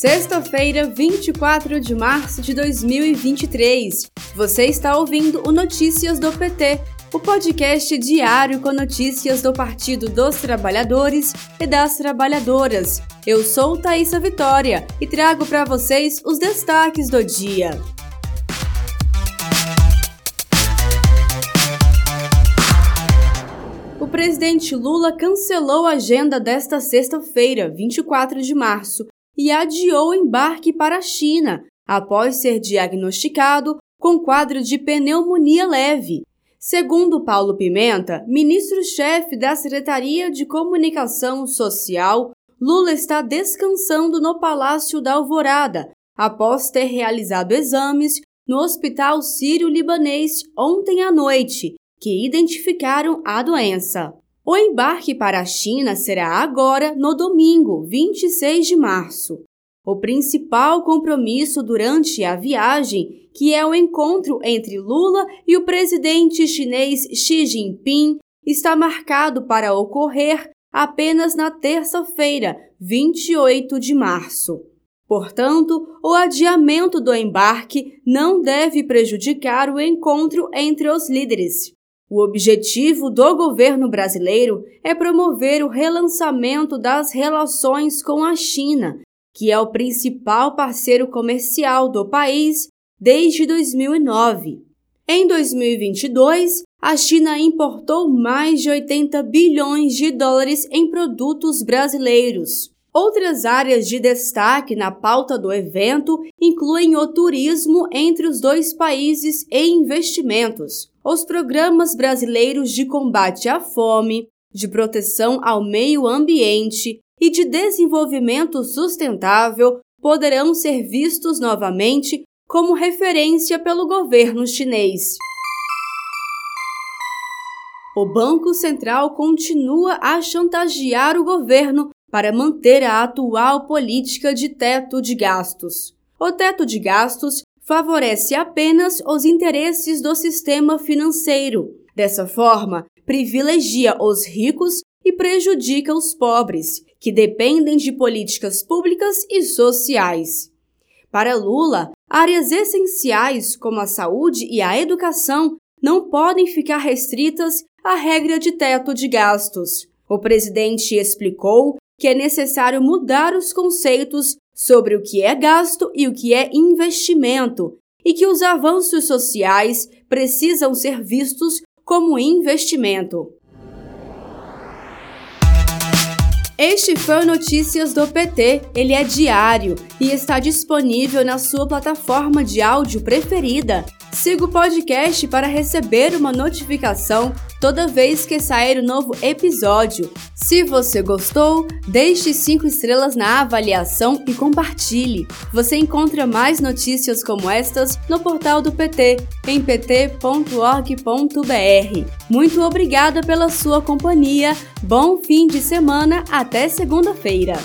Sexta-feira, 24 de março de 2023. Você está ouvindo o Notícias do PT, o podcast diário com notícias do Partido dos Trabalhadores e das Trabalhadoras. Eu sou Thaisa Vitória e trago para vocês os destaques do dia. O presidente Lula cancelou a agenda desta sexta-feira, 24 de março, e adiou o embarque para a China após ser diagnosticado com quadro de pneumonia leve. Segundo Paulo Pimenta, ministro-chefe da Secretaria de Comunicação Social, Lula está descansando no Palácio da Alvorada após ter realizado exames no Hospital Sírio-Libanês ontem à noite, que identificaram a doença. O embarque para a China será agora no domingo, 26 de março. O principal compromisso durante a viagem, que é o encontro entre Lula e o presidente chinês Xi Jinping, está marcado para ocorrer apenas na terça-feira, 28 de março. Portanto, o adiamento do embarque não deve prejudicar o encontro entre os líderes. O objetivo do governo brasileiro é promover o relançamento das relações com a China, que é o principal parceiro comercial do país desde 2009. Em 2022, a China importou mais de 80 bilhões de dólares em produtos brasileiros. Outras áreas de destaque na pauta do evento incluem o turismo entre os dois países e investimentos, os programas brasileiros de combate à fome, de proteção ao meio ambiente e de desenvolvimento sustentável poderão ser vistos novamente como referência pelo governo chinês. O Banco Central continua a chantagear o governo para manter a atual política de teto de gastos. O teto de gastos favorece apenas os interesses do sistema financeiro. Dessa forma, privilegia os ricos e prejudica os pobres, que dependem de políticas públicas e sociais. Para Lula, áreas essenciais como a saúde e a educação não podem ficar restritas à regra de teto de gastos. O presidente explicou que é necessário mudar os conceitos sobre o que é gasto e o que é investimento, e que os avanços sociais precisam ser vistos como investimento. Este foi o Notícias do PT. Ele é diário e está disponível na sua plataforma de áudio preferida. Siga o podcast para receber uma notificação toda vez que sair um novo episódio. Se você gostou, deixe 5 estrelas na avaliação e compartilhe. Você encontra mais notícias como estas no portal do PT, em pt.org.br. Muito obrigada pela sua companhia, bom fim de semana, até segunda-feira.